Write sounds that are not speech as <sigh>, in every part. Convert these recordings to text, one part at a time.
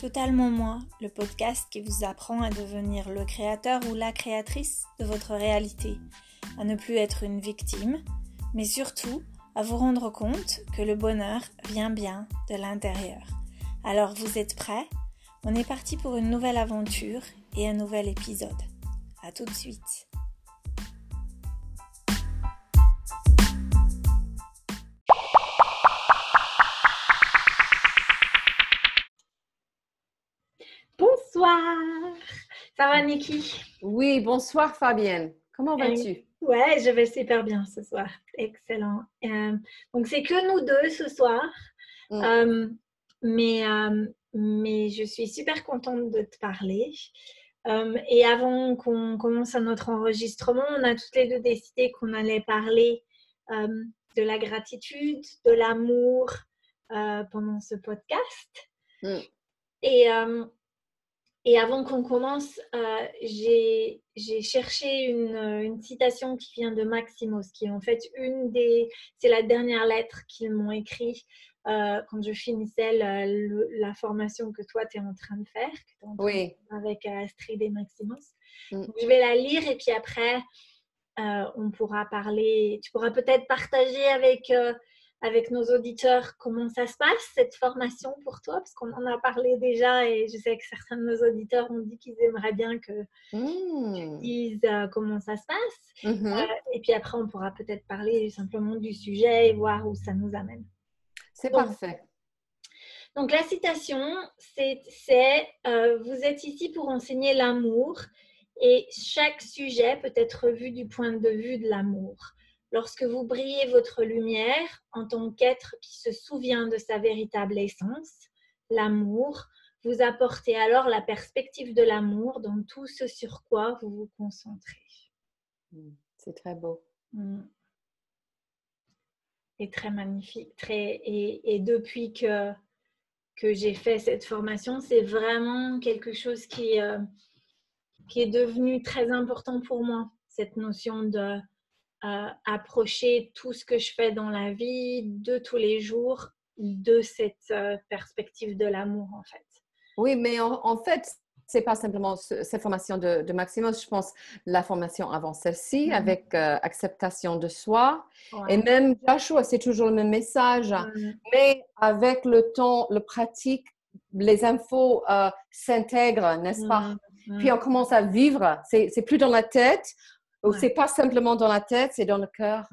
Totalement moi, le podcast qui vous apprend à devenir le créateur ou la créatrice de votre réalité, à ne plus être une victime, mais surtout à vous rendre compte que le bonheur vient bien de l'intérieur. Alors vous êtes prêts? On est parti pour une nouvelle aventure et un nouvel épisode. À tout de suite. Bonsoir. Ça va, Niki Oui, bonsoir, Fabienne. Comment vas-tu? Ouais, je vais super bien ce soir. Excellent. Euh, donc, c'est que nous deux ce soir. Mm. Euh, mais, euh, mais je suis super contente de te parler. et avant qu'on commence notre enregistrement, on a toutes les deux décidé qu'on allait parler de la gratitude, de l'amour pendant ce podcast. Mm. Et et avant qu'on commence, euh, j'ai cherché une, une, citation qui vient de Maximos, qui est en fait une des. C'est la dernière lettre qu'ils m'ont écrit euh, quand je finissais la formation que toi, tu es en train de faire, oui. avec Astrid et Maximos. Mm. je vais la lire et puis après, euh, on pourra parler. Tu pourras peut-être partager avec avec nos auditeurs comment ça se passe, cette formation pour toi, parce qu'on en a parlé déjà et je sais que certains de nos auditeurs ont dit qu'ils aimeraient bien que tu mmh. dises euh, comment ça se passe. Mmh euh, et puis après, on pourra peut-être parler simplement du sujet et voir où ça nous amène. C'est parfait. Donc la citation, c'est euh, Vous êtes ici pour enseigner l'amour et chaque sujet peut être vu du point de vue de l'amour. Lorsque vous brillez votre lumière en tant qu'être qui se souvient de sa véritable essence, l'amour, vous apportez alors la perspective de l'amour dans tout ce sur quoi vous vous concentrez. Hmm, c'est très beau. Hmm. Et très magnifique. Très, et, depuis que, que j'ai fait cette formation, c'est vraiment quelque chose qui, euh, qui est devenu très important pour moi, cette notion de approcher tout ce que je fais dans la vie de tous les jours de cette euh, perspective de l'amour en fait. Oui, mais en, fait, c'est pas simplement cette formation de, de, Maximus, je pense la formation avant celle-ci, mm-hmm. avec euh, acceptation de soi. Et même Joshua, c'est toujours le même message. Mm. Mais avec le temps, le pratique, les infos euh, s'intègrent, n'est-ce pas? Mm. Puis on commence à vivre. C'est plus dans la tête, ou c'est pas simplement dans la tête, c'est dans le cœur.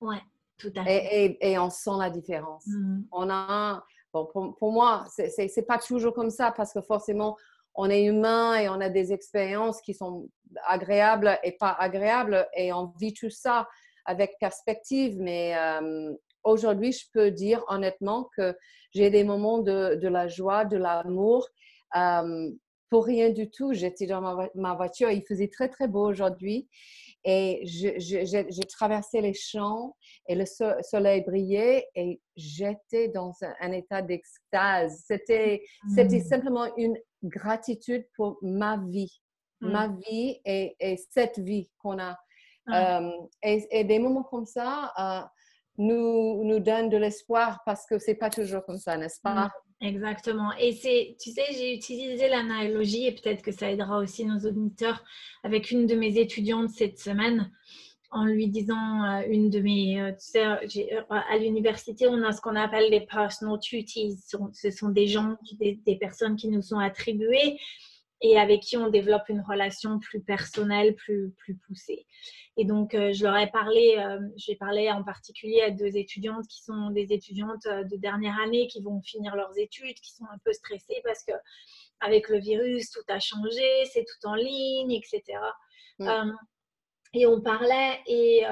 Oui, tout à fait. Et, on sent la différence. Mm. On a, bon, pour, pour moi, c'est pas toujours comme ça parce que forcément, on est humain et on a des expériences qui sont agréables et pas agréables et on vit tout ça avec perspective. Mais euh, aujourd'hui, je peux dire honnêtement que j'ai des moments de, de, la joie, de l'amour. Euh, pour rien du tout, j'étais dans ma, ma, voiture, il faisait très très beau aujourd'hui et j'ai traversé les champs et le soleil brillait et j'étais dans un, état d'extase. C'était c'était mmh. simplement une gratitude pour ma vie, mmh. ma vie et, et, cette vie qu'on a. Euh, et, des moments comme ça euh, nous, nous donnent de l'espoir parce que c'est pas toujours comme ça, n'est-ce pas? Exactement. Et c'est, tu sais, j'ai utilisé l'analogie et peut-être que ça aidera aussi nos auditeurs avec une de mes étudiantes cette semaine en lui disant euh, une de mes, euh, tu sais, euh, à l'université, on a ce qu'on appelle des personal duties. Ce sont des gens, des personnes qui nous sont attribuées et avec qui on développe une relation plus personnelle, plus, plus poussée. Et donc, euh, je leur ai parlé, euh, j'ai parlé en particulier à deux étudiantes qui sont des étudiantes euh, de dernière année qui vont finir leurs études, qui sont un peu stressées parce que avec le virus, tout a changé, c'est tout en ligne, etc. et on parlait et,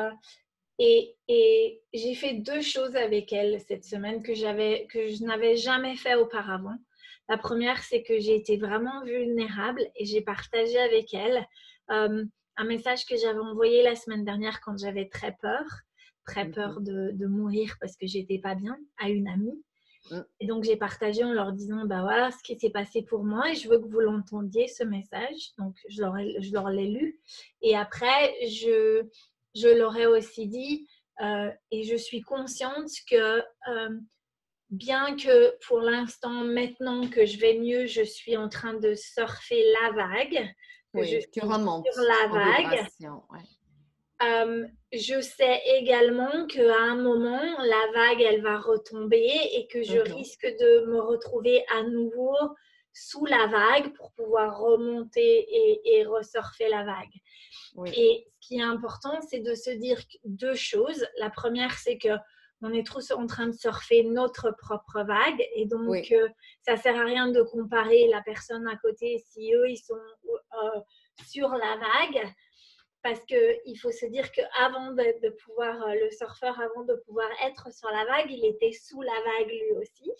et, et j'ai fait deux choses avec elles cette semaine que, j'avais, que je n'avais jamais fait auparavant. La première, c'est que j'ai été vraiment vulnérable et j'ai partagé avec elle euh, un message que j'avais envoyé la semaine dernière quand j'avais très peur, très peur de, de mourir parce que j'étais pas bien, à une amie. Mm. Et donc, j'ai partagé en leur disant, bah voilà ce qui s'est passé pour moi et je veux que vous l'entendiez, ce message. Donc, je leur, je leur l'ai lu. Et après, je, je leur ai aussi dit, euh, et je suis consciente que euh, bien que pour l'instant, maintenant que je vais mieux, je suis en train de surfer la vague. Oui, je remontes sur la vague. Euh, je sais également qu'à un moment, la vague, elle va retomber et que je risque de me retrouver à nouveau sous la vague pour pouvoir remonter et, et resurfer la vague. Et ce qui est important, c'est de se dire deux choses. La première, c'est que on est trop en train de surfer notre propre vague et donc euh, ça sert à rien de comparer la personne à côté si eux ils sont euh, sur la vague parce qu'il faut se dire qu'avant de, de, pouvoir, euh, le surfeur, avant de pouvoir être sur la vague, il était sous la vague lui aussi.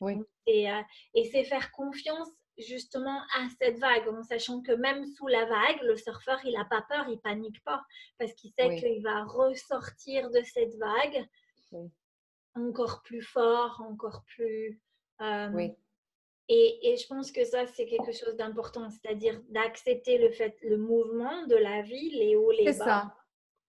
Oui. Et, et c'est faire confiance justement à cette vague, en sachant que même sous la vague, le surfeur, il n'a pas peur, il panique pas, parce qu'il sait qu'il va ressortir de cette vague encore plus fort, encore plus... Euh, oui. Et, et, je pense que ça, c'est quelque chose d'important, c'est-à-dire d'accepter le fait, le mouvement de la vie, les hauts, les bas. C'est ça.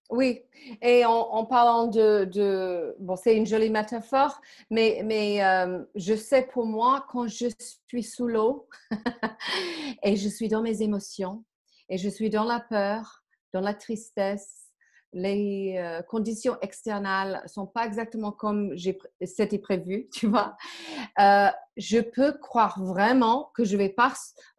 Oui, et en, parlant de, de bon, c'est une jolie métaphore, mais, mais euh, je sais pour moi, quand je suis sous l'eau <laughs> et je suis dans mes émotions et je suis dans la peur, dans la tristesse, les euh, conditions externales sont pas exactement comme c'était prévu, <laughs> tu vois, euh, je peux croire vraiment que je vais pas,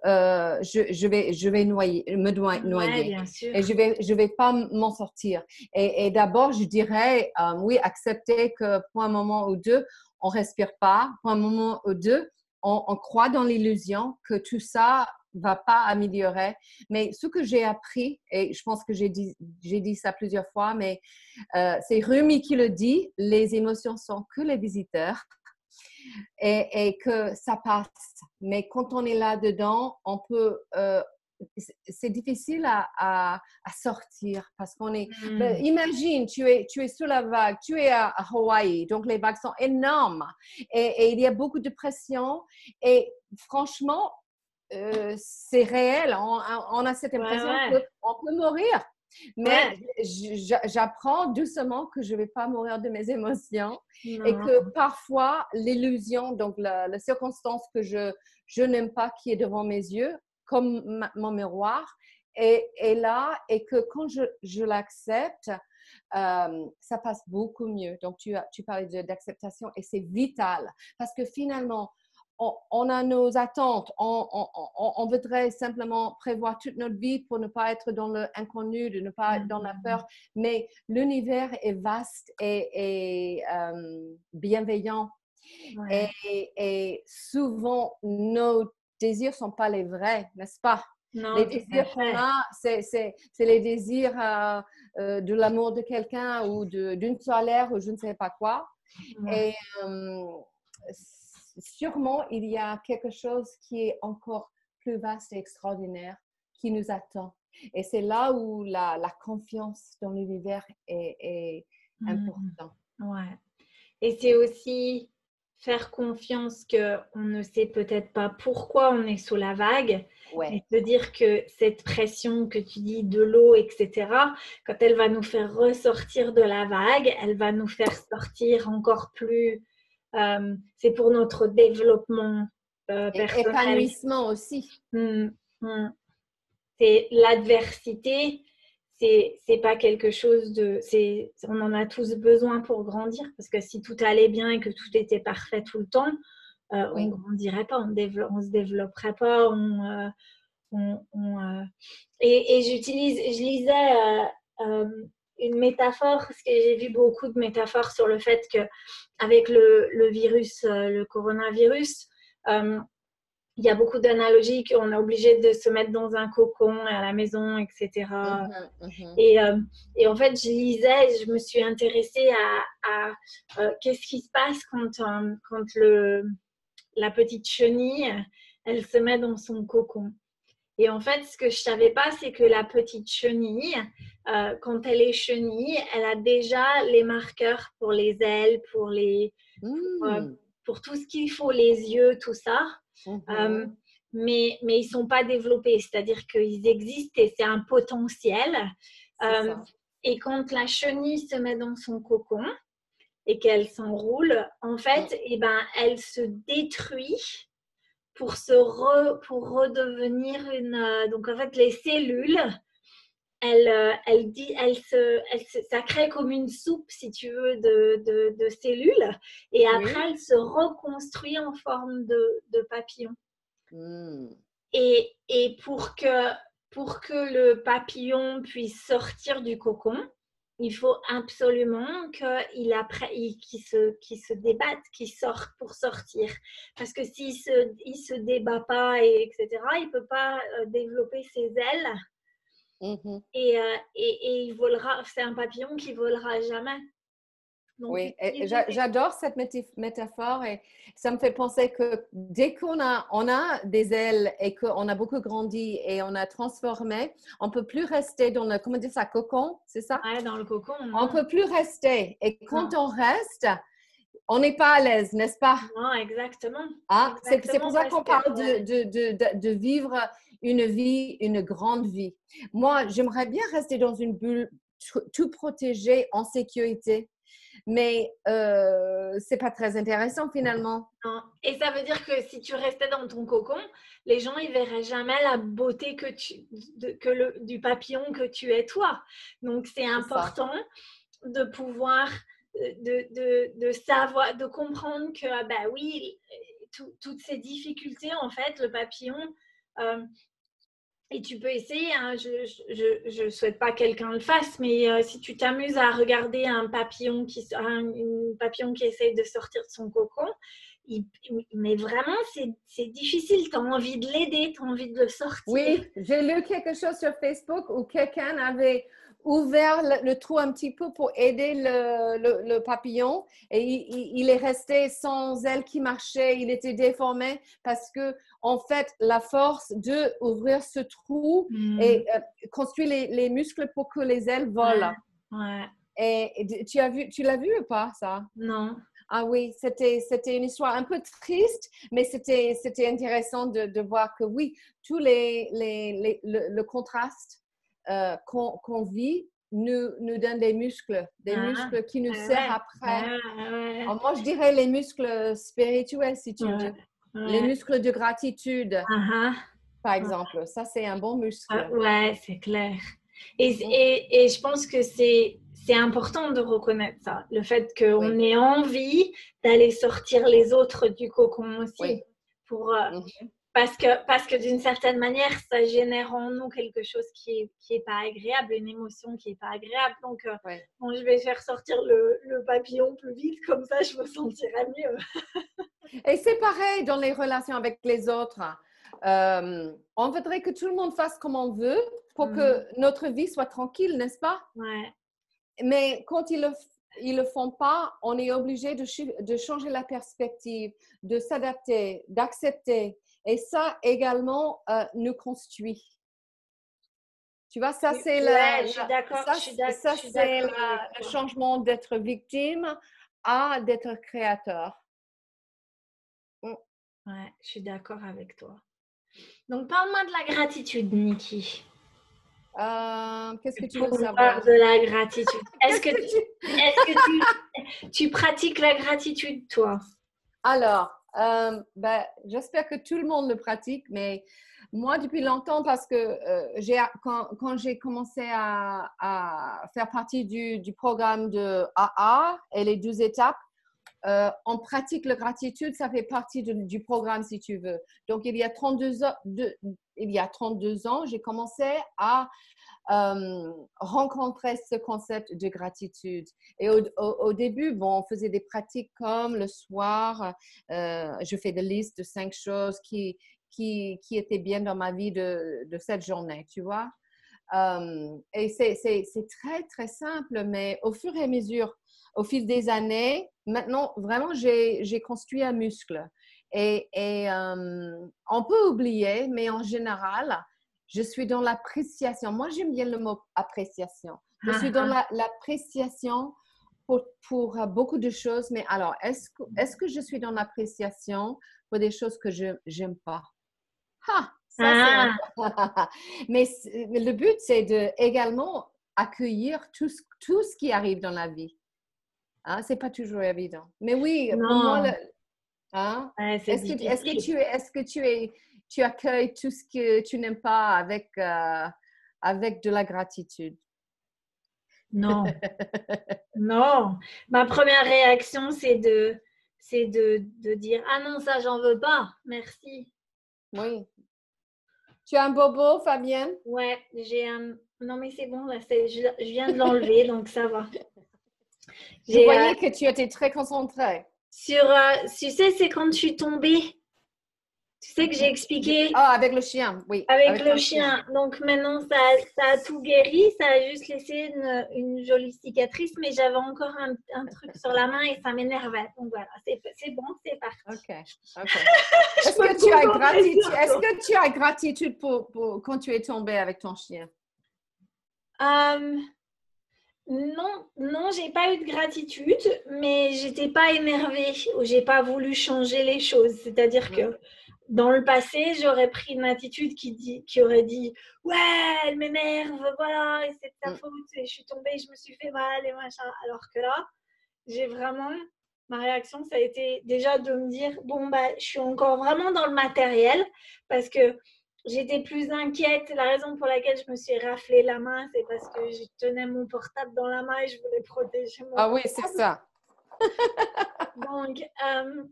euh, je, je, vais, je vais noyer, me noyer, et je vais, je vais pas m'en sortir. Et, et d'abord, je dirais, oui, accepter que pour un moment ou deux, on respire pas, pour un moment ou deux, on, on croit dans l'illusion que tout ça va pas améliorer. Mais ce que j'ai appris, et je pense que j'ai dit, j'ai dit ça plusieurs fois, mais euh, c'est Rumi qui le dit, les émotions sont que les visiteurs et, et, que ça passe. Mais quand on est là-dedans, on peut... Euh, c'est difficile à, à, sortir parce qu'on est. Hmm. Ben, imagine, tu es, tu es sous la vague, tu es à, Hawaï, donc les vagues sont énormes et, et, il y a beaucoup de pression. Et franchement, euh, c'est réel. On, a cette impression qu'on peut mourir. Mais j'apprends doucement que je ne vais pas mourir de mes émotions et que parfois l'illusion, donc la, circonstance que je, je n'aime pas qui est devant mes yeux, comme mon miroir, est, est, là et que quand je, je l'accepte, euh, ça passe beaucoup mieux. Donc, tu, as, tu parlais d'acceptation et c'est vital parce que finalement, on, a nos attentes, on, voudrait simplement prévoir toute notre vie pour ne pas être dans l'inconnu, de ne pas être dans la peur, mm-hmm. mais l'univers est vaste et, euh, bienveillant. Et, souvent, nos désirs ne sont pas les vrais, n'est-ce pas? les désirs qu'on a, c'est les désirs euh, euh, de l'amour de quelqu'un ou d'une solaire ou je ne sais pas quoi. Et sûrement, il y a quelque chose qui est encore plus vaste et extraordinaire qui nous attend. Et c'est là où la, confiance dans l'univers est, est mmh. importante. Ouais. Et c'est aussi faire confiance qu'on ne sait peut-être pas pourquoi on est sous la vague. Ouais. Et se dire que cette pression que tu dis de l'eau, etc., quand elle va nous faire ressortir de la vague, elle va nous faire sortir encore plus euh, c'est pour notre développement euh, personnel. Épanouissement aussi. Hum, hum. C'est l'adversité, c'est c'est pas quelque chose de c'est on en a tous besoin pour grandir parce que si tout allait bien et que tout était parfait tout le temps euh, on grandirait pas on développe, on se développerait pas on, on, et, et j'utilise je lisais une métaphore, parce que j'ai vu beaucoup de métaphores sur le fait que avec le, virus, euh, le coronavirus, euh, il y a beaucoup d'analogies qu'on est obligé de se mettre dans un cocon à la maison, etc. Mhm, mhm. Et, euh, et, en fait, je lisais, je me suis intéressée à, qu'est-ce qui se passe quand, quand le, la petite chenille, elle se met dans son cocon. Et en fait, ce que je savais pas, c'est que la petite chenille, euh, quand elle est chenille, elle a déjà les marqueurs pour les ailes, pour les, pour, mmh. tout ce qu'il faut, les yeux, tout ça. Mmh euh, mais, mais ils sont pas développés, c'est-à-dire qu'ils existent et c'est un potentiel. Euh, et quand la chenille se met dans son cocon, et qu'elle s'enroule, en fait, mm. eh ben, elle se détruit pour, se pour redevenir une... Euh, donc, en fait, les cellules, elle, euh, elle dit, elle se, ça crée comme une soupe, si tu veux, de, de, cellules. Et après, elle se reconstruit en forme de, de papillon. Mm. Et, et pour, que, pour que le papillon puisse sortir du cocon, il faut absolument qu'il qu se, qu se débatte, qu'il sorte pour sortir. Parce que s'il ne se, il se débat pas, et, etc., il ne peut pas euh, développer ses ailes. Mmh et, euh, et, et, il volera, c'est un papillon qui volera jamais oui, j'adore cette métaphore et ça me fait penser que dès qu'on a, on a des ailes et qu'on a beaucoup grandi et on a transformé, on peut plus rester dans le, comment dire ça, cocon, c'est ça? Oui, dans le cocon. On peut plus rester. Et quand on reste, on n'est pas à l'aise, n'est-ce pas? Non, exactement. Ah, c'est pour ça qu'on parle de, de, de, de, vivre une vie, une grande vie. Moi, j'aimerais bien rester dans une bulle tout protégée, en sécurité mais euh, c'est pas très intéressant finalement. Et ça veut dire que si tu restais dans ton cocon, les gens ils verraient jamais la beauté que tu, que le, du papillon que tu es toi. Donc c'est important de pouvoir euh, de, de, de, savoir, de comprendre que ah bah oui, toutes ces difficultés en fait, le papillon. Euh, et tu peux essayer, hein. je ne souhaite pas quelqu'un le fasse, mais euh, si tu t'amuses à regarder un papillon qui, un, papillon qui essaye de sortir de son cocon, mais vraiment, c'est difficile. Tu as envie de l'aider, tu as envie de le sortir. Oui, j'ai lu quelque chose sur Facebook où quelqu'un avait ouvert le, trou un petit peu pour aider le, le, papillon et il, est resté sans ailes qui marchaient, il était déformé parce que en fait la force de ouvrir ce trou hmm. et euh, construire les, les, muscles pour que les ailes volent. Ouais. Et, tu as vu, tu l'as vu ou pas ça? Non. Ah oui, c'était, c'était une histoire un peu triste, mais c'était, c'était intéressant de, de voir que oui, tous les, les, le, contraste euh, qu'on vit nous, nous donne des muscles, des ah, muscles qui nous servent après. moi, je dirais les muscles spirituels, si tu veux. Les muscles de gratitude, ah, par exemple. Ça, c'est un bon muscle. ouais, c'est clair. Et, et, et, je pense que c'est, c'est important de reconnaître ça, le fait qu'on ait envie d'aller sortir les autres du cocon aussi. Pour, euh, mhm parce que, parce que d'une certaine manière, ça génère en nous quelque chose qui n'est qui est pas agréable, une émotion qui n'est pas agréable. Donc, euh, bon, je vais faire sortir le, le, papillon plus vite, comme ça, je me sentirai mieux. <laughs> Et c'est pareil dans les relations avec les autres. Euh, on voudrait que tout le monde fasse comme on veut pour que mm. notre vie soit tranquille, n'est-ce pas? Ouais. Mais quand ils le ils le font pas, on est obligé de, de changer la perspective, de s'adapter, d'accepter et ça également euh, nous construit. Tu vois, ça c'est le, changement d'être victime à d'être créateur. Mm. Ouais, je suis d'accord avec toi. Donc, parle-moi de la gratitude, Niki. Euh, qu'est-ce que tu veux savoir? de la gratitude. <laughs> Est-ce que, tu, est que tu, tu pratiques la gratitude, toi? Alors, euh, ben, J'espère que tout le monde le pratique, mais moi, depuis longtemps, parce que euh, quand, j'ai commencé à, faire partie du, programme de AA et les 12 étapes, euh, on pratique la gratitude, ça fait partie du programme si tu veux. Donc, il y a 32 ans, il y a 32 ans j'ai commencé à euh, rencontrer ce concept de gratitude. Et au, début, bon, on faisait des pratiques comme le soir, euh, je fais des listes de cinq choses qui, qui, étaient bien dans ma vie de, de cette journée, tu vois. Euh, et c'est très, très simple, mais au fur et à mesure, au fil des années, maintenant, vraiment, j'ai construit un muscle. Et, et on peut oublier, mais en général, je suis dans l'appréciation. Moi, j'aime bien le mot appréciation. Je suis dans ah, ah. l'appréciation pour, pour, euh, beaucoup de choses. Mais alors, est-ce que, est que je suis dans l'appréciation pour des choses que je n'aime pas? Ha! Ça, ah. <laughs> mais le but, c'est de également accueillir tout, tout ce qui arrive dans la vie. Hein, c'est pas toujours évident. Mais oui, pour moi, hein, est-ce que, est que, tu, est que tu, es, tu accueilles tout ce que tu n'aimes pas avec, euh, avec de la gratitude? Non. <laughs> non. Ma première réaction, c'est de, c'est de, de dire Ah non, ça, j'en veux pas. Merci. Oui. Tu as un bobo, Fabienne? Ouais, j'ai un. Non, mais c'est bon, là, je, je viens de l'enlever, donc ça va. <laughs> Je voyais euh, que tu étais très concentrée. Sur, euh, tu sais, c'est quand je suis tombée. Tu sais que j'ai expliqué? Ah, avec le chien, oui. Avec, le chien. Donc maintenant, ça, ça, a tout guéri. Ça a juste laissé une, une jolie cicatrice, mais j'avais encore un, un, truc sur la main et ça m'énervait. Donc voilà, c'est bon, c'est parti. OK. Est-ce que, tu as <laughs> gratitude, est que tu as gratitude pour, pour, quand tu es tombée avec ton chien? Um, non, non, j'ai pas eu de gratitude, mais j'étais pas énervée ou j'ai pas voulu changer les choses. C'est-à-dire que dans le passé, j'aurais pris une attitude qui, dit, qui aurait dit Ouais, elle m'énerve, voilà, et c'est de ta mm. faute, et je suis tombée, je me suis fait mal, et machin. Alors que là, j'ai vraiment. Ma réaction, ça a été déjà de me dire Bon, bah, je suis encore vraiment dans le matériel parce que J'étais plus inquiète. La raison pour laquelle je me suis raflé la main, c'est parce que je tenais mon portable dans la main et je voulais protéger mon Ah oui, c'est ça. <laughs> Donc, euh,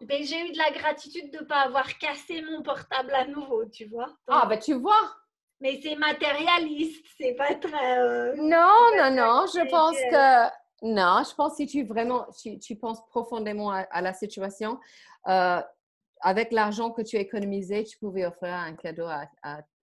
ben, j'ai eu de la gratitude de ne pas avoir cassé mon portable à nouveau, tu vois. ah, ben tu vois. Mais c'est matérialiste, c'est pas très. Euh, non, non, non, je pense que. Non, je pense que si tu vraiment, tu, tu penses profondément à, la situation, euh, avec l'argent que tu as économisé, tu pouvais offrir un cadeau à,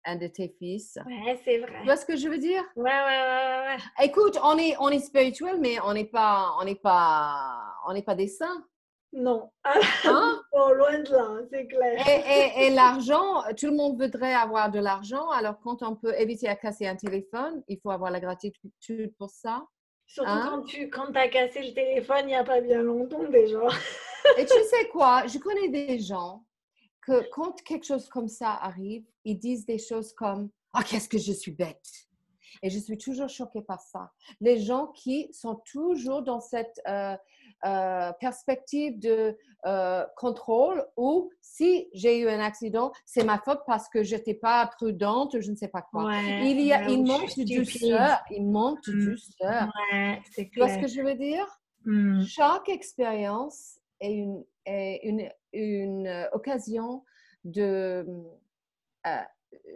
un de tes fils. Ouais, c'est vrai. Tu vois ce que je veux dire? Ouais, ouais, ouais, ouais. Écoute, on est, on est spirituel, mais on n'est pas, on n'est pas, on n'est pas des saints. Non. Hein? <laughs> loin de là, c'est clair. Et, et, l'argent, tout le monde voudrait avoir de l'argent. Alors, quand on peut éviter à casser un téléphone, il faut avoir la gratitude pour ça. Surtout hein? quand tu quand as cassé le téléphone il n'y a pas bien longtemps déjà. Et tu sais <laughs> quoi? Je connais des gens que quand quelque chose comme ça arrive, ils disent des choses comme Ah, qu'est-ce que je suis bête! Et je suis toujours choquée par ça. Les gens qui sont toujours dans cette euh, euh, perspective de euh, contrôle où si j'ai eu un accident, c'est ma faute parce que je n'étais pas prudente, je ne sais pas quoi. il y a, il manque du douceur. Il manque du douceur. tu vois ce que je veux dire? Hmm. Chaque expérience est une, une, une euh, occasion de, euh,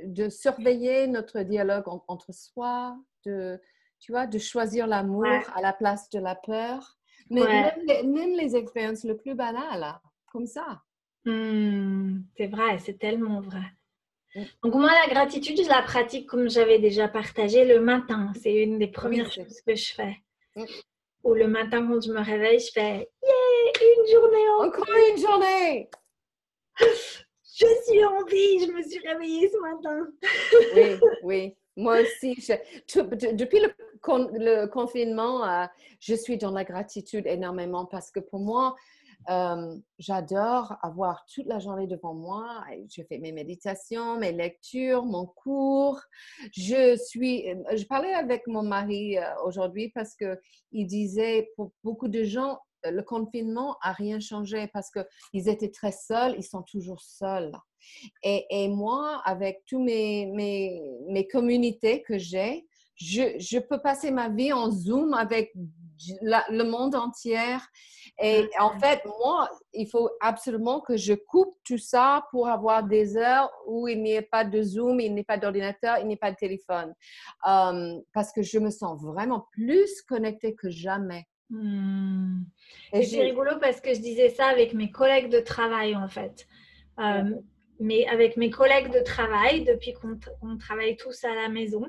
de surveiller notre dialogue entre soi, de, tu vois, de choisir l'amour à la place de la peur. Mais même, les, expériences les plus banales, comme ça. Mmh, c'est vrai, c'est tellement vrai. Mmh. Donc moi, la gratitude, je la pratique comme j'avais déjà partagé le matin. C'est une des premières choses que je fais. Mmh. Ou le matin, quand je me réveille, je fais Yeah, une journée encore. une journée. <laughs> Je suis en vie, je me suis réveillée ce matin. oui, oui. <laughs> Moi aussi, depuis le, confinement, euh, je suis dans la gratitude énormément parce que pour moi, euh, j'adore avoir toute la journée devant moi. Je fais mes méditations, mes lectures, mon cours. Je suis. Euh, je parlais avec mon mari aujourd'hui parce que il disait pour beaucoup de gens le confinement a rien changé parce qu'ils étaient très seuls. Ils sont toujours seuls. Et, et moi, avec tous mes, mes, mes communautés que j'ai, je, je, peux passer ma vie en Zoom avec le monde entier et en fait, moi, il faut absolument que je coupe tout ça pour avoir des heures où il n'y ait pas de Zoom, il n'y ait pas d'ordinateur, il n'y ait pas de téléphone. Euh, parce que je me sens vraiment plus connectée que jamais. Hmm. Et c'est rigolo parce que je disais ça avec mes collègues de travail, en fait. Euh, mais avec mes collègues de travail, depuis qu'on travaille tous à la maison,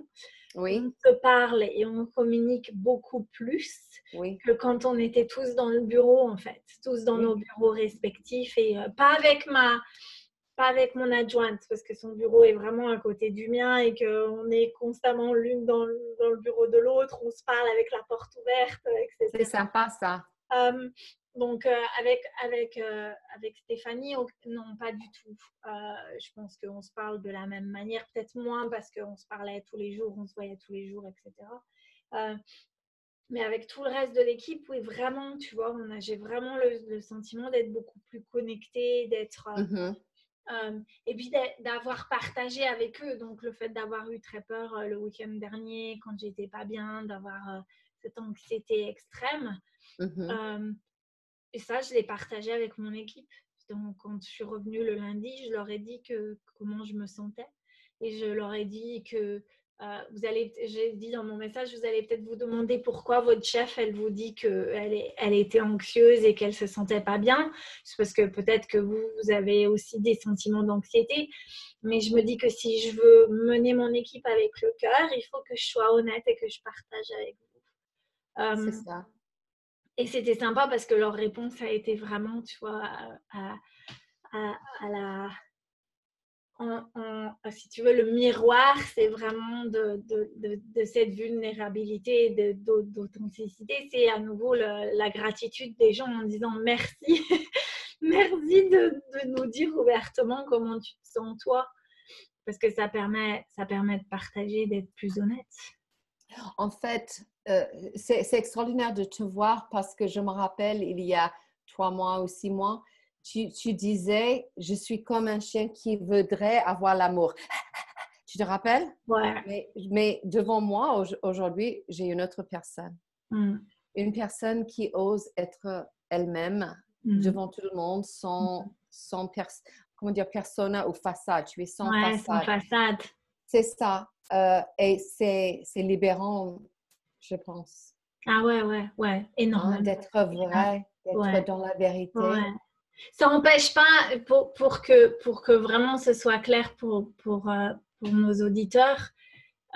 oui. on se parle et on communique beaucoup plus que quand on était tous dans le bureau, en fait, tous dans nos bureaux respectifs et euh, pas avec ma pas avec mon adjointe parce que son bureau est vraiment à côté du mien et qu'on est constamment l'une dans, dans, le bureau de l'autre, on se parle avec la porte ouverte, etc. C'est sympa ça. Euh, donc, euh, avec, avec, euh, avec Stéphanie, non, pas du tout. Je pense qu'on se parle de la même manière, peut-être moins parce qu'on se parlait tous les jours, on se voyait tous les jours, etc. Mais avec tout le reste de l'équipe, oui, vraiment, tu vois, j'ai vraiment le, sentiment d'être beaucoup plus connectée, d'être. Euh, mmh euh, et puis d'avoir partagé avec eux. Donc, le fait d'avoir eu très peur le week-end dernier, quand j'étais pas bien, d'avoir cette anxiété extrême. Mmh et ça, je l'ai partagé avec mon équipe. Donc, quand je suis revenue le lundi, je leur ai dit que, comment je me sentais. Et je leur ai dit que euh, vous allez, j'ai dit dans mon message, vous allez peut-être vous demander pourquoi votre chef, elle vous dit qu'elle elle était anxieuse et qu'elle se sentait pas bien. C'est parce que peut-être que vous, vous avez aussi des sentiments d'anxiété. Mais je me dis que si je veux mener mon équipe avec le cœur, il faut que je sois honnête et que je partage avec vous. Euh, C'est ça. Et c'était sympa parce que leur réponse a été vraiment, tu vois, à, la. Si tu veux, le miroir, c'est vraiment de, cette vulnérabilité, d'authenticité. C'est à nouveau la gratitude des gens en disant merci. <laughs> merci de, nous dire ouvertement comment tu te sens toi. Parce que ça permet, ça permet de partager, d'être plus honnête. En fait, euh, c'est extraordinaire de te voir parce que je me rappelle, il y a trois mois ou six mois, tu, disais, je suis comme un chien qui voudrait avoir l'amour. <laughs> Tu te rappelles? Ouais. Mais, devant moi, aujourd'hui, j'ai une autre personne. Hmm. Une personne qui ose être elle-même hmm. devant tout le monde sans, hmm. sans comment dire, persona ou façade. Tu es sans ouais, Sans façade. C'est ça. Euh, et c'est libérant je pense. Ah ouais, ouais, ouais, hein, énormément. d'être vrai, d'être dans la vérité. Ça n'empêche pas, pour, pour, que, pour que vraiment ce soit clair pour, pour, euh, pour nos auditeurs,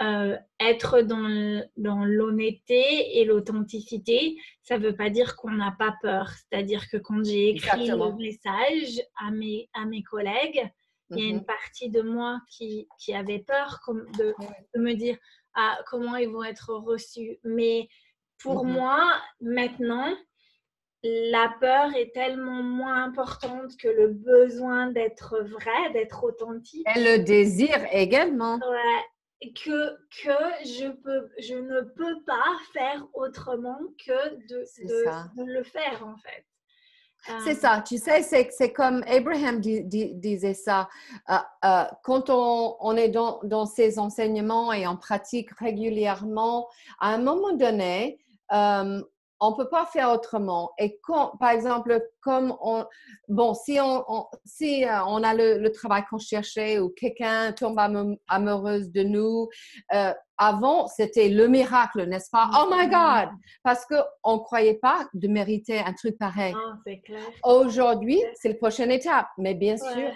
euh, être dans, dans l'honnêteté et l'authenticité, ça ne veut pas dire qu'on n'a pas peur. C'est-à-dire que quand j'ai écrit le message à mes, à mes collègues, il y a une mm-hmm. partie de moi qui, qui avait peur de, de, me dire comment ils vont être reçus. Mais pour mhm. moi, maintenant, la peur est tellement moins importante que le besoin d'être vrai, d'être authentique. Et le désir également. Ouais, que, que je, peux, je ne peux pas faire autrement que de, de, le faire, en fait. C'est ça, tu sais, c'est comme Abraham disait ça. Euh, euh, quand on, est dans, dans, ces enseignements et on pratique régulièrement, à un moment donné, euh, on ne peut pas faire autrement. Et quand, par exemple, comme on, bon, si on, si on a le, travail qu'on cherchait ou quelqu'un tombe amoureuse de nous, avant, c'était le miracle, n'est-ce pas? Oh my God! Parce qu'on ne croyait pas de mériter un truc pareil. Ah, Aujourd'hui, c'est la prochaine étape. Mais bien sûr,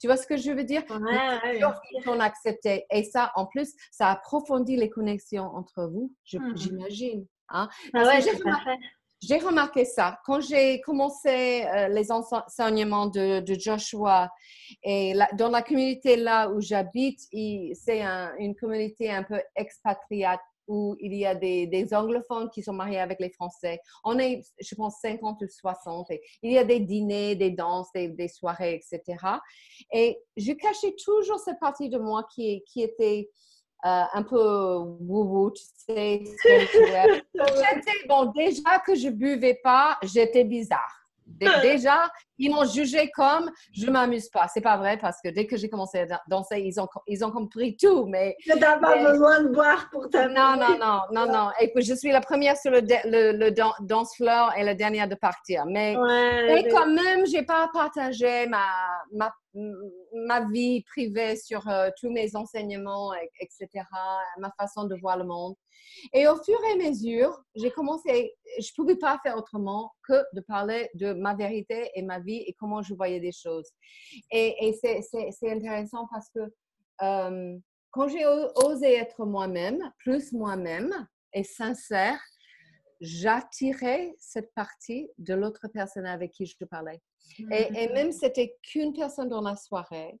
tu vois ce que je veux dire? Ouais, on acceptait. Et ça, en plus, ça approfondit les connexions entre vous, mmh. j'imagine. Hein? Ah ouais, j'ai remarqué ça. Quand j'ai commencé euh, les enseignements de, Joshua, et dans la communauté là où j'habite, c'est une communauté un peu expatriate où il y a des, anglophones qui sont mariés avec les Français. On est, je pense, 50 ou 60. il y a des dîners, des danses, des, soirées, etc. Et je cachais toujours cette partie de moi qui, qui était euh, un peu wou tu sais. <laughs> bon, déjà que je buvais pas, j'étais bizarre. Déjà, ils m'ont jugé comme je m'amuse pas. C'est pas vrai parce que dès que j'ai commencé à danser, ils ont, ils ont compris tout. Mais tu n'as pas besoin de boire pour t'amuser. Non, non, non, non, non. Et puis je suis la première sur le, le, le dance floor et la dernière de partir. Mais, mais quand même, j'ai pas partagé ma, ma, ma vie privée sur euh, tous mes enseignements, etc., ma façon de voir le monde. Et au fur et à mesure, j'ai commencé, je ne pouvais pas faire autrement que de parler de ma vérité et ma vie et comment je voyais des choses. Et, et c'est intéressant parce que euh, quand j'ai osé être moi-même, plus moi-même et sincère, j'attirais cette partie de l'autre personne avec qui je parlais. Et, et, même c'était qu'une personne dans la soirée,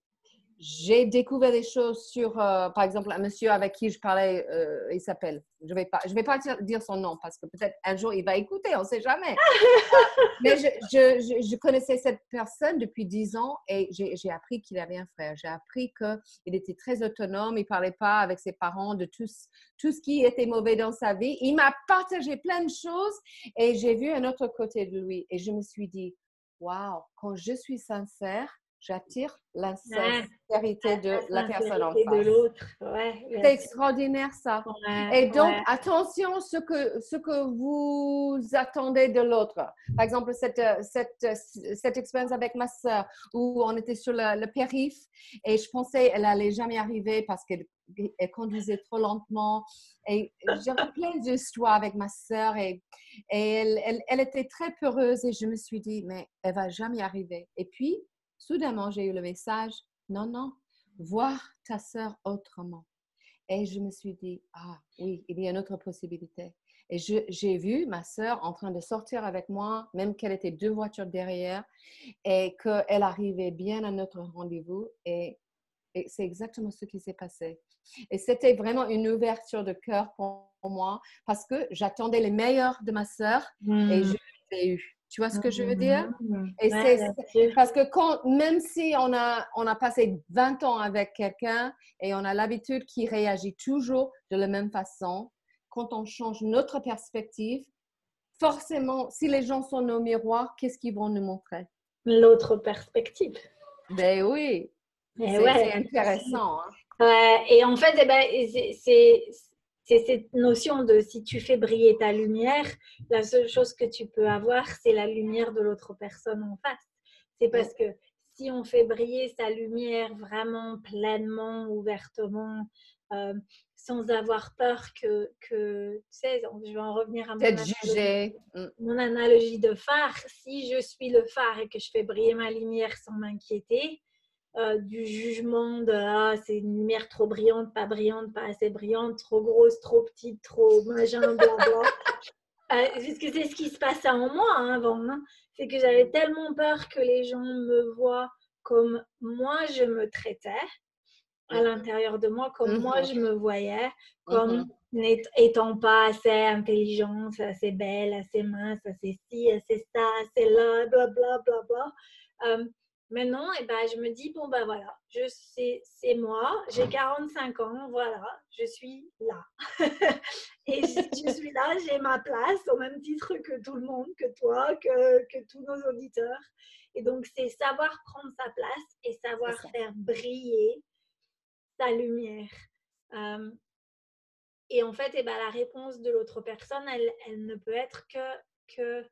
j'ai découvert des choses sur, euh, par exemple, un monsieur avec qui je parlais, euh, il s'appelle, je ne vais pas, je vais pas dire son nom parce que peut-être un jour il va écouter, on ne sait jamais. <laughs> Mais je, je, je, connaissais cette personne depuis dix ans et j'ai appris qu'il avait un frère. J'ai appris qu'il était très autonome, il ne parlait pas avec ses parents de tout, tout ce qui était mauvais dans sa vie. Il m'a partagé plein de choses et j'ai vu un autre côté de lui et je me suis dit, waouh, quand je suis sincère, j'attire la sincérité de la personne en face. c'est extraordinaire ça. Et donc, attention ce que, ce que vous attendez de l'autre. Par exemple, cette, cette, cette expérience avec ma soeur où on était sur le, périph et je pensais qu'elle allait jamais arriver parce qu'elle elle conduisait trop lentement. Et j'avais plein d'histoires avec ma soeur et, et elle, elle, elle, était très peureuse et je me suis dit, mais elle va jamais arriver. Et puis, soudainement, j'ai eu le message, non, non, voir ta sœur autrement. Et je me suis dit, ah oui, il y a une autre possibilité. Et j'ai vu ma sœur en train de sortir avec moi, même qu'elle était deux voitures derrière, et qu'elle arrivait bien à notre rendez-vous. Et, c'est exactement ce qui s'est passé. Et c'était vraiment une ouverture de cœur pour moi, parce que j'attendais les meilleurs de ma sœur et je l'ai eu. Tu vois ce que je veux dire? Mmh. Et c'est parce que quand, même si on a, on a passé 20 ans avec quelqu'un et on a l'habitude qu'il réagit toujours de la même façon, quand on change notre perspective, forcément, si les gens sont nos miroirs, qu'est-ce qu'ils vont nous montrer? L'autre perspective. Ben oui. C'est intéressant. Hein. Ouais, et en fait, eh ben, c'est c'est cette notion de si tu fais briller ta lumière, la seule chose que tu peux avoir, c'est la lumière de l'autre personne en face. C'est parce que si on fait briller sa lumière vraiment pleinement, ouvertement, euh, sans avoir peur que, que, tu sais, je vais en revenir à mon analogie, mm. mon analogie de phare. Si je suis le phare et que je fais briller ma lumière sans m'inquiéter, euh, du jugement de ah, c'est une lumière trop brillante, pas brillante, pas assez brillante, trop grosse, trop petite, trop machin, blablabla. <laughs> euh, puisque c'est ce qui se passait en moi hein, avant. Hein. C'est que j'avais tellement peur que les gens me voient comme moi je me traitais à l'intérieur de moi, comme moi je me voyais, comme n'étant pas assez intelligente, assez belle, assez mince, assez ci, assez ça, assez là, blablabla. Bla, bla, bla. Maintenant, eh ben, je me dis, bon, ben voilà, je c'est moi, j'ai 45 ans, voilà, je suis là. <laughs> et je, suis là, j'ai ma place au même titre que tout le monde, que toi, que, que tous nos auditeurs. Et donc, c'est savoir prendre sa place et savoir faire briller sa lumière. Euh, et en fait, eh ben, la réponse de l'autre personne, elle, elle, ne peut être que, que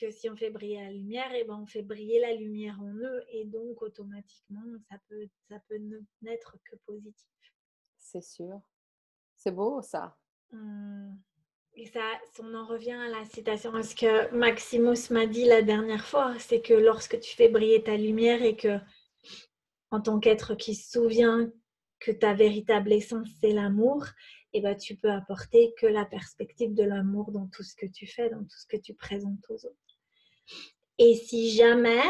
que si on fait briller la lumière, et eh ben on fait briller la lumière en eux et donc automatiquement ça peut, ça peut n'être que positif. C'est sûr. C'est beau ça. Mmh. Et ça, on en revient à la citation, à ce que Maximus m'a dit la dernière fois, c'est que lorsque tu fais briller ta lumière et que, en tant qu'être qui se souvient que ta véritable essence, c'est l'amour, et eh ben, tu peux apporter que la perspective de l'amour dans tout ce que tu fais, dans tout ce que tu présentes aux autres. Et si jamais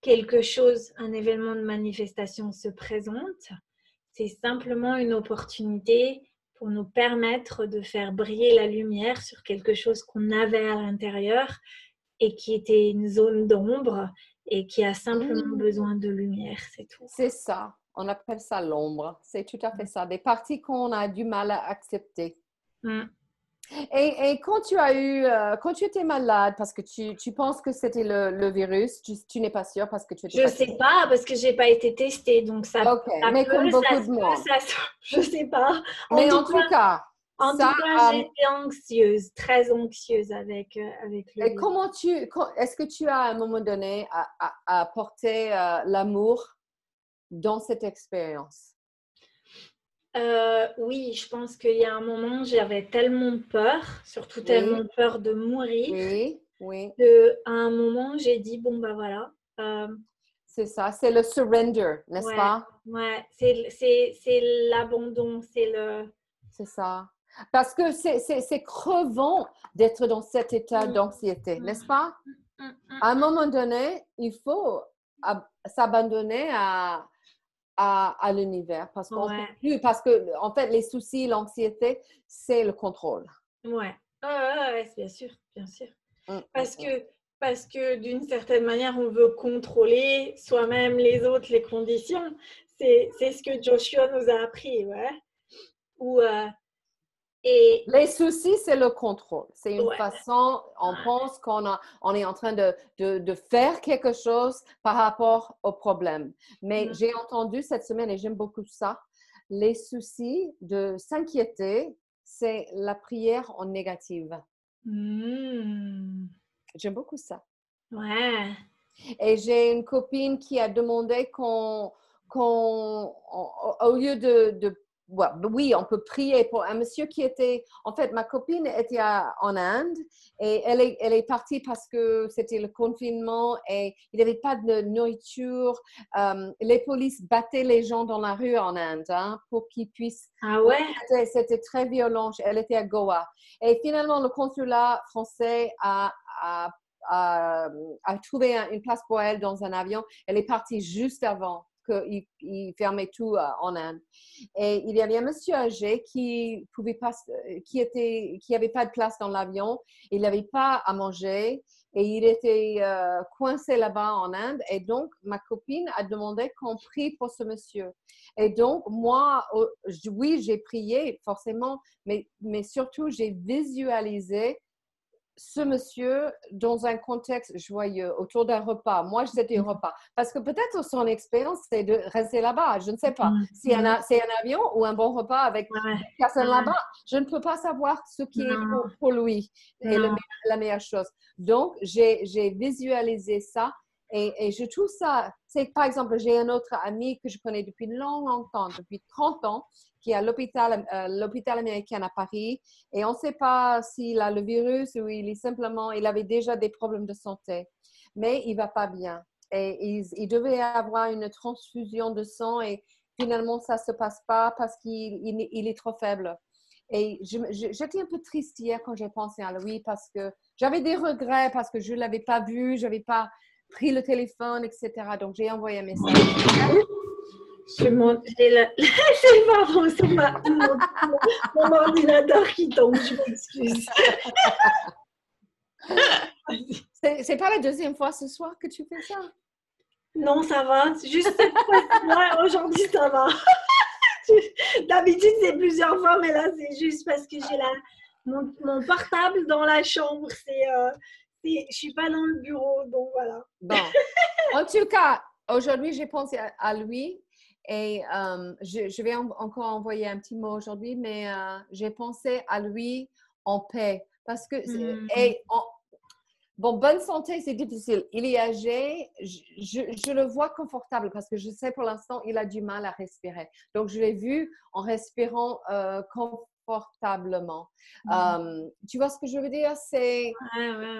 quelque chose, un événement de manifestation se présente, c'est simplement une opportunité pour nous permettre de faire briller la lumière sur quelque chose qu'on avait à l'intérieur et qui était une zone d'ombre et qui a simplement mmh. besoin de lumière, c'est tout. C'est ça, on appelle ça l'ombre, c'est tout à fait ça, des parties qu'on a du mal à accepter. Mmh. Et, quand tu as eu, euh, quand tu étais malade, parce que tu, tu penses que c'était le, le, virus, tu, n'es pas sûre parce que tu étais Je ne sais pas, parce que je n'ai pas été testée, donc ça, Ok, mais comme beaucoup de monde. je ne sais pas. mais en tout cas, en tout cas, j'étais anxieuse, très anxieuse avec, euh, avec le Et comment tu, est-ce que tu as à un moment donné apporté euh, l'amour dans cette expérience? Euh, oui, je pense qu'il y a un moment, j'avais tellement peur, surtout tellement peur de mourir. Oui, oui. à un moment, j'ai dit, bon, bah voilà. Euh, c'est ça, c'est le surrender, n'est-ce pas? Ouais, c'est l'abandon, c'est le... C'est ça. Parce que c'est crevant d'être dans cet état mm. d'anxiété, mm. n'est-ce pas? Mm, à un moment donné, il faut s'abandonner à, à, l'univers parce qu'on plus, parce que en fait les soucis, l'anxiété, c'est le contrôle. Ouais, ouais, bien sûr, bien sûr. Mmh, mmh, parce mmh. que parce que d'une certaine manière, on veut contrôler soi-même, les autres, les conditions. C'est ce que Joshua nous a appris, ouais. Ou euh, et... Les soucis, c'est le contrôle. C'est une façon, on pense qu'on on est en train de, de, de, faire quelque chose par rapport au problème. Mais mm. j'ai entendu cette semaine, et j'aime beaucoup ça, les soucis de s'inquiéter, c'est la prière en négative. Mm. J'aime beaucoup ça. Ouais. Et j'ai une copine qui a demandé qu'on, qu'on au lieu de, de oui, on peut prier pour un monsieur qui était, en fait, ma copine était en Inde et elle est, elle est partie parce que c'était le confinement et il n'y avait pas de nourriture. Euh, les polices battaient les gens dans la rue en Inde hein, pour qu'ils puissent. Ah ouais? C'était très violent. Elle était à Goa. Et finalement, le consulat français a, a, a trouvé une place pour elle dans un avion. Elle est partie juste avant qu'il fermait tout euh, en Inde. Et il y avait un monsieur âgé qui pouvait pas, qui était, qui avait pas de place dans l'avion. Il n'avait pas à manger et il était euh, coincé là-bas en Inde. Et donc, ma copine a demandé qu'on prie pour ce monsieur. Et donc, moi, oui, j'ai prié forcément, mais, mais surtout, j'ai visualisé ce monsieur dans un contexte joyeux, autour d'un repas. Moi, c'était un mmh. repas. Parce que peut-être son expérience, c'est de rester là-bas. Je ne sais pas. Si mmh. c'est un avion ou un bon repas avec ouais. personne là-bas, je ne peux pas savoir ce qui est pour, lui et la meilleure chose. Donc, j'ai visualisé ça et, je trouve ça, c'est par exemple, j'ai un autre ami que je connais depuis longtemps, depuis 30 ans, qui est à l'hôpital, euh, l'hôpital américain à Paris. Et on ne sait pas s'il a le virus ou il est simplement, il avait déjà des problèmes de santé. Mais il va pas bien. Et il, devait avoir une transfusion de sang et finalement, ça se passe pas parce qu'il il, est trop faible. Et j'étais un peu triste hier quand j'ai pensé à lui parce que j'avais des regrets parce que je ne l'avais pas vu, je n'avais pas pris le téléphone, etc. Donc, j'ai envoyé un message. J'ai la... <laughs> c'est pardon, c'est ma... mon, <laughs> ordinateur qui tombe, je m'excuse. c'est pas la deuxième fois ce soir que tu fais ça? Non, ça va. Juste aujourd'hui, ça va. <laughs> D'habitude, c'est plusieurs fois, mais là, c'est juste parce que j'ai la... mon, mon, portable dans la chambre. C'est euh, je suis pas dans le bureau, donc voilà. Bon. <laughs> En tout cas, aujourd'hui, j'ai pensé à, lui et euh, je, vais encore envoyer un petit mot aujourd'hui, mais euh, j'ai pensé à lui en paix parce que hmm. et bon, bonne santé, c'est difficile. Il est âgé, je, je, le vois confortable parce que je sais pour l'instant, il a du mal à respirer. Donc, je l'ai vu en respirant euh, confortablement. Mmh. tu vois ce que je veux dire? C'est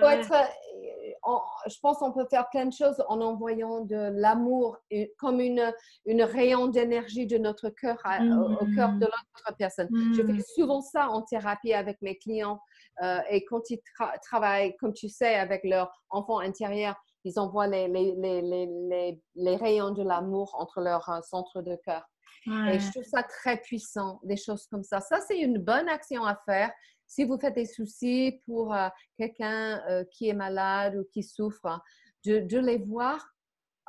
être, euh, je pense qu'on peut faire plein de choses en envoyant de l'amour comme une, une rayon d'énergie de notre cœur au, cœur de mmh. l'autre personne. Je fais mmh. souvent ça en thérapie avec mes clients euh, et quand ils travaillent, comme tu sais, avec leur enfant intérieur, ils envoient les, les, les, les, les rayons de l'amour entre leurs euh, centres de cœur. Et je trouve ça très puissant, des choses comme ça. Ça, c'est une bonne action à faire. Si vous faites des soucis pour euh, quelqu'un euh, qui est malade ou qui souffre, de, les voir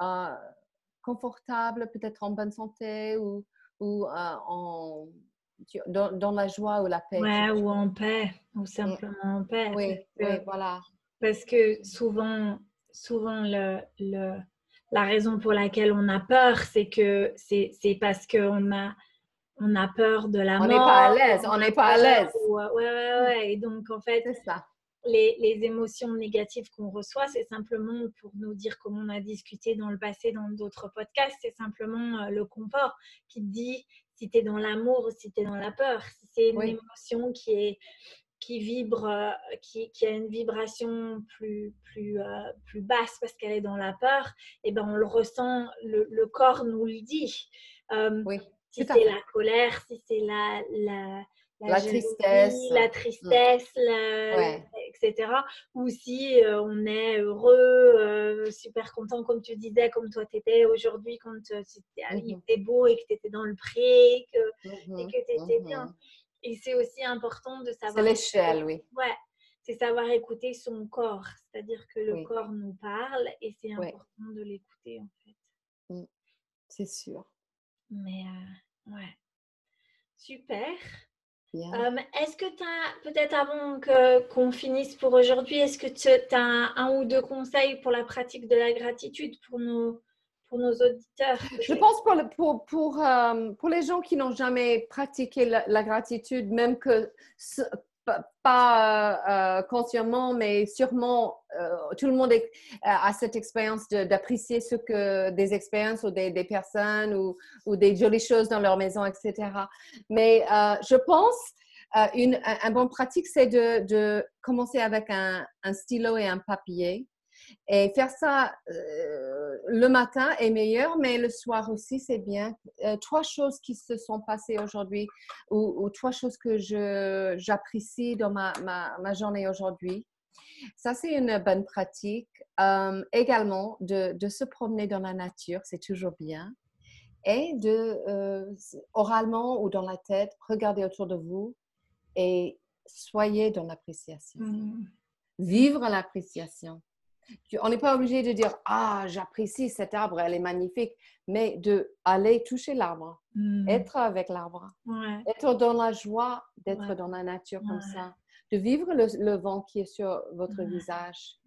euh, confortables, peut-être en bonne santé ou, ou en, dans, la joie ou la paix. Ouais, ou en paix, ou simplement en paix. Oui, oui, voilà. Parce que souvent, souvent le, le la raison pour laquelle on a peur, c'est que c'est parce qu'on a, on a peur de la on mort. On n'est pas à l'aise, on n'est pas à l'aise. Ouais, ouais, ouais, Et donc, en fait, ça. Les, les, émotions négatives qu'on reçoit, c'est simplement pour nous dire, comme on a discuté dans le passé dans d'autres podcasts, c'est simplement euh, le confort qui te dit si tu es dans l'amour ou si tu es dans la peur. Si c'est une émotion qui est qui vibre, euh, qui, qui, a une vibration plus, plus, euh, plus basse parce qu'elle est dans la peur, et eh ben on le ressent, le, le corps nous le dit. Euh, oui, si c'est la colère, si c'est la, la, la, tristesse, la tristesse, etc., etc. Ou si euh, on est heureux, super content, comme tu disais, comme toi tu étais aujourd'hui, quand euh, il était beau et que tu étais dans le pré que, et que tu étais bien. Et c'est aussi important de savoir. C'est l'échelle, oui. Ouais, c'est savoir écouter son corps. C'est-à-dire que le corps nous parle et c'est important de l'écouter, en fait. Mmh. C'est sûr. Mais, ouais. Super. est-ce que tu as, peut-être avant qu'on finisse pour aujourd'hui, est-ce que tu as un, ou deux conseils pour la pratique de la gratitude pour nos, pour nos auditeurs Je pense pour, pour, pour, pour les gens qui n'ont jamais pratiqué la, gratitude, même que pas euh, consciemment, mais sûrement, euh, tout le monde a cette expérience d'apprécier ce que des expériences ou des, personnes ou, ou, des jolies choses dans leur maison, etc. Mais euh, je pense une, un, bon pratique, c'est de, de, commencer avec un, un, stylo et un papier et faire ça euh, le matin est meilleur, mais le soir aussi, c'est bien. Euh, trois choses qui se sont passées aujourd'hui ou, trois choses que j'apprécie dans ma, ma, journée aujourd'hui. Ça, c'est une bonne pratique. Euh, également, de, de, se promener dans la nature, c'est toujours bien. Et de, oralement ou dans la tête, regarder autour de vous et soyez dans l'appréciation. Mmh. Vivre l'appréciation on n'est pas obligé de dire ah j'apprécie cet arbre, elle est magnifique, mais de aller toucher l'arbre, hmm. être avec l'arbre, être dans la joie d'être dans la nature comme ça, de vivre le, vent qui est sur votre visage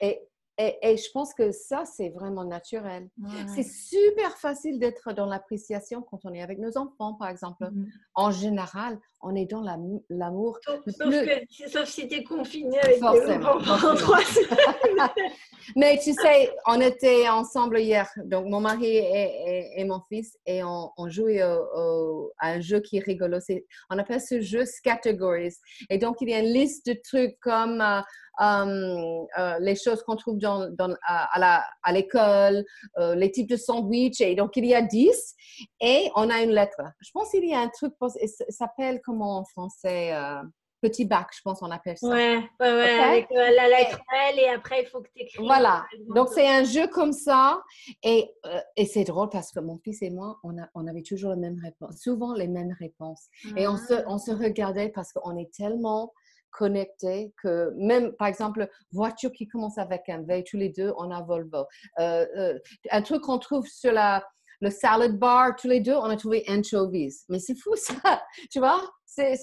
et et, je pense que ça, c'est vraiment naturel. C'est super facile d'être dans l'appréciation quand on est avec nos enfants, par exemple. Mm-hmm. En général, on est dans l'amour. Sauf, si tu es confiné avec forcément, <laughs> Mais tu sais, on était ensemble hier, donc mon mari et, mon fils, et on, jouait à un jeu qui est rigolo. On appelle ce jeu Categories. Et donc, il y a une liste de trucs comme... Euh, les choses qu'on trouve dans, à, l'école, euh, les types de sandwichs. Et donc, il y a 10 et on a une lettre. Je pense qu'il y a un truc, ça s'appelle comment en français petit bac, je pense on appelle ça. Ouais, ouais, ouais avec la lettre L et après il faut que tu écrives. Voilà, donc c'est un jeu comme ça et, et c'est drôle parce que mon fils et moi, on, a, on avait toujours les mêmes réponses, souvent les mêmes réponses. Et on se, ah. on se regardait parce qu'on est tellement connectés que même, par exemple, voiture qui commence avec un V, tous les deux, on a Volvo. Euh, euh, un truc qu'on trouve sur la, le salad bar, tous les deux, on a trouvé anchovies. Mais c'est fou ça, <laughs> tu vois? C'est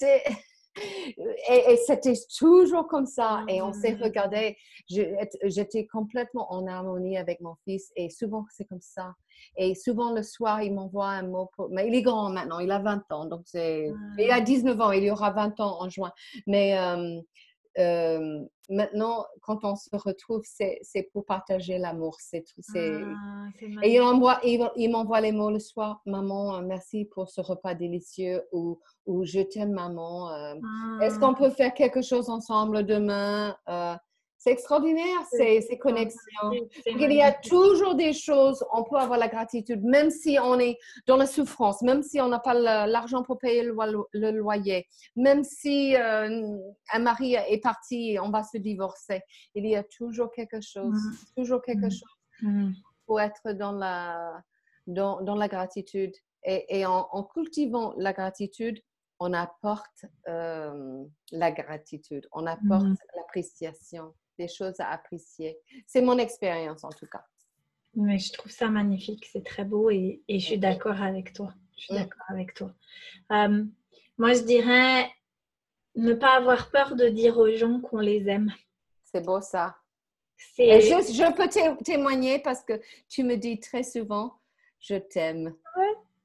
<laughs> et, c'était toujours comme ça. Et on s'est mmh. regardé. J'étais complètement en harmonie avec mon fils. Et souvent, c'est comme ça. Et souvent, le soir, il m'envoie un mot. Mais il est grand maintenant. Il a 20 ans. Donc, c'est... Il a 19 ans. Il y aura 20 ans en juin. Mais euh, euh, maintenant, quand on se retrouve, c'est pour partager l'amour. C'est ah, et il m'envoie, il, m'envoie les mots le soir. Maman, euh, merci pour ce repas délicieux ou, ou je t'aime, maman. Est-ce ah. qu'on peut faire quelque chose ensemble demain? C'est extraordinaire, ces, ces connexions. Il y a toujours des choses, on peut avoir la gratitude, même si on est dans la souffrance, même si on n'a pas l'argent pour payer le, loyer, même si euh, un mari est parti et on va se divorcer. Il y a toujours quelque chose, mm. toujours quelque mm. chose mm. pour être dans la, dans, dans la gratitude. Et, et en, cultivant la gratitude, on apporte euh, la gratitude, on apporte l'appréciation des choses à apprécier. C'est mon expérience en tout cas. Mais je trouve ça magnifique, c'est très beau et, je suis d'accord avec toi. Je suis d'accord avec toi. Euh, moi, je dirais ne pas avoir peur de dire aux gens qu'on les aime. C'est beau ça. Je, je, peux témoigner parce que tu me dis très souvent, je t'aime.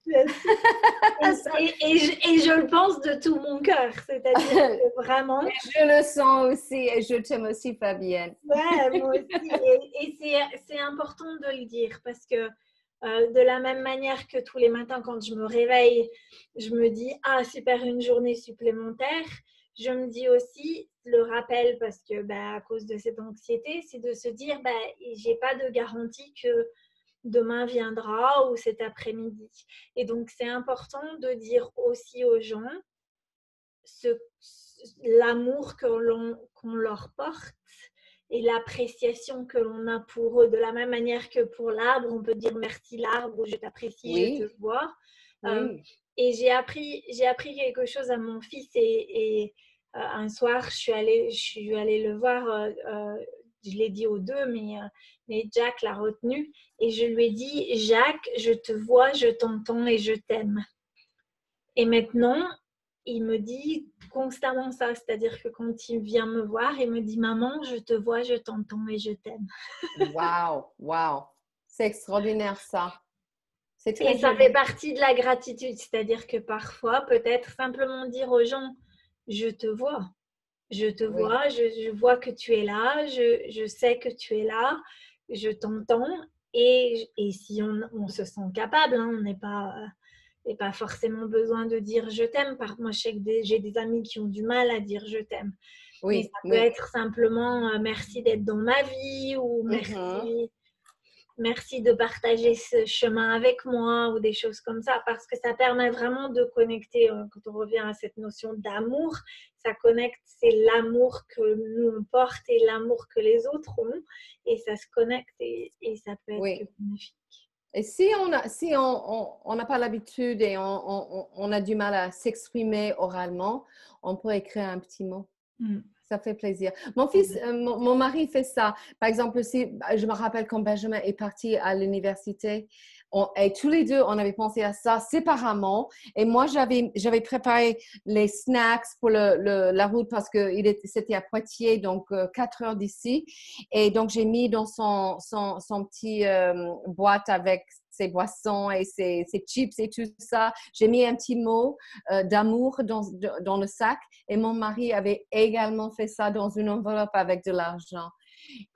<laughs> et, je, le pense de tout mon cœur, c'est-à-dire <laughs> vraiment. je le sens aussi et je t'aime aussi, Fabienne. Ouais, <laughs> moi aussi. Et, c'est important de le dire parce que euh, de la même manière que tous les matins, quand je me réveille, je me dis Ah, super, une journée supplémentaire. Je me dis aussi le rappel parce que bah, à cause de cette anxiété, c'est de se dire bah, j'ai pas de garantie que demain viendra ou cet après-midi. Et donc, c'est important de dire aussi aux gens l'amour qu'on leur porte et l'appréciation que l'on a pour eux. De la même manière que pour l'arbre, on peut dire merci l'arbre ou je t'apprécie, je te vois. Euh, et j'ai appris, j'ai appris quelque chose à mon fils et, euh, un soir, je suis allée, je suis allée le voir. Euh, je l'ai dit aux deux, mais, mais Jack l'a retenu. Et je lui ai dit, Jacques, je te vois, je t'entends et je t'aime. Et maintenant, il me dit constamment ça, c'est-à-dire que quand il vient me voir, il me dit Maman, je te vois, je t'entends et je t'aime. <laughs> Waouh, waouh, c'est extraordinaire ça. Et ça fait partie de la gratitude, c'est-à-dire que parfois, peut-être simplement dire aux gens Je te vois, je te vois, je, vois que tu es là, je, sais que tu es là, je t'entends. Et, et, si on, se sent capable, hein, on n'est pas pas forcément besoin de dire je t'aime. Moi, je sais que j'ai des amis qui ont du mal à dire je t'aime. Oui, ça peut être simplement euh, merci d'être dans ma vie ou mmh merci, merci de partager ce chemin avec moi ou des choses comme ça parce que ça permet vraiment de connecter. Euh, quand on revient à cette notion d'amour, ça connecte, c'est l'amour que nous on porte et l'amour que les autres ont et ça se connecte et, ça peut être bénéfique. Et si on n'a si on, on, pas l'habitude et on, on, a du mal à s'exprimer oralement, on peut écrire un petit mot. Mm. Ça fait plaisir. Mon fils, euh, mon, mari fait ça. Par exemple, si, je me rappelle quand Benjamin est parti à l'université, et tous les deux, on avait pensé à ça séparément. Et moi, j'avais, j'avais préparé les snacks pour le, la route parce que c'était à Poitiers, donc euh, quatre 4 heures d'ici. Et donc, j'ai mis dans son, son, son petit euh, boîte avec ses boissons et ses, chips et tout ça. J'ai mis un petit mot euh, d'amour dans, dans le sac. Et mon mari avait également fait ça dans une enveloppe avec de l'argent.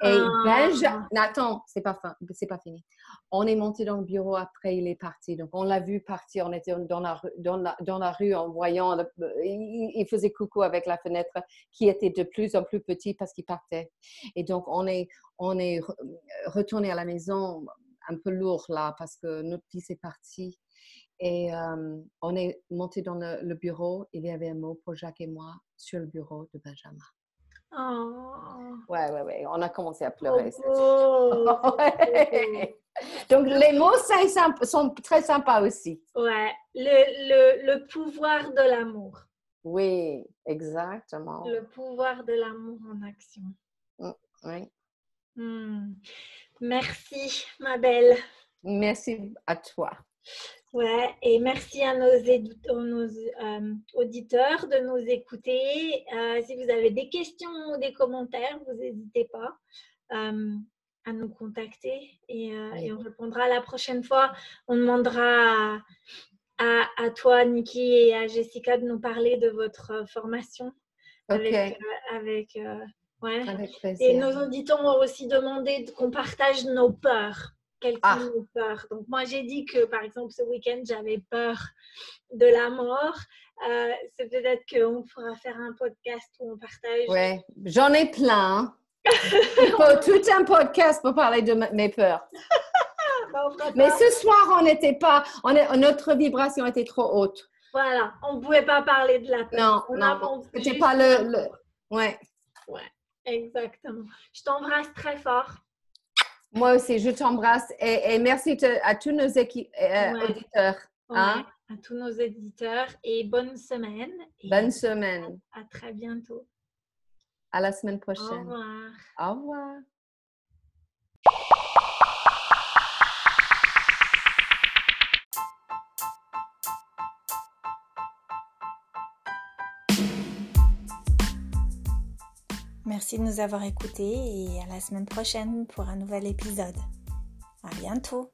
Et Benjamin, ah. attends, c'est pas, fin, c'est pas fini. On est monté dans le bureau après, il est parti. Donc, on l'a vu partir. On était dans la, dans la, dans la rue en voyant. il, faisait coucou avec la fenêtre qui était de plus en plus petite parce qu'il partait. Et donc, on est, on est retourné à la maison un peu lourd là parce que notre fils est parti. Et euh, on est monté dans le, le, bureau. Il y avait un mot pour Jacques et moi sur le bureau de Benjamin. Oh. Ouais, ouais, ouais. On a commencé à pleurer. Oh, <laughs> Donc, les mots sont très sympas aussi. Ouais. Le, le, le pouvoir de l'amour. Oui, exactement. Le pouvoir de l'amour en action. Mm, oui. Hmm. Merci, ma belle. Merci à toi. Ouais, et merci à nos, euh, auditeurs de nous écouter. Euh, si vous avez des questions ou des commentaires, vous n'hésitez pas euh, à nous contacter et, on répondra la prochaine fois. On demandera à, toi, Niki, et à Jessica de nous parler de votre formation avec, avec, ouais. Et nos auditeurs ont aussi demandé qu'on partage nos peurs quelqu'un ah. peur. Donc moi j'ai dit que par exemple ce week-end j'avais peur de la mort. Euh, c'est peut-être qu'on pourra faire un podcast où on partage. Ouais, j'en ai plein. Il faut <laughs> tout un podcast pour parler de mes peurs. Bah, Mais ce soir on n'était pas, on est, notre vibration était trop haute. Voilà, on ne pouvait pas parler de la peur. Non, non, c'était pas le, le... Ouais. Ouais, exactement. Je t'embrasse très fort. Moi aussi, je t'embrasse et, merci à tous nos euh, auditeurs. Hein? À tous nos éditeurs et bonne semaine. bonne semaine. À, très bientôt. À la semaine prochaine. Au revoir. Au revoir. Merci de nous avoir écoutés et à la semaine prochaine pour un nouvel épisode. À bientôt!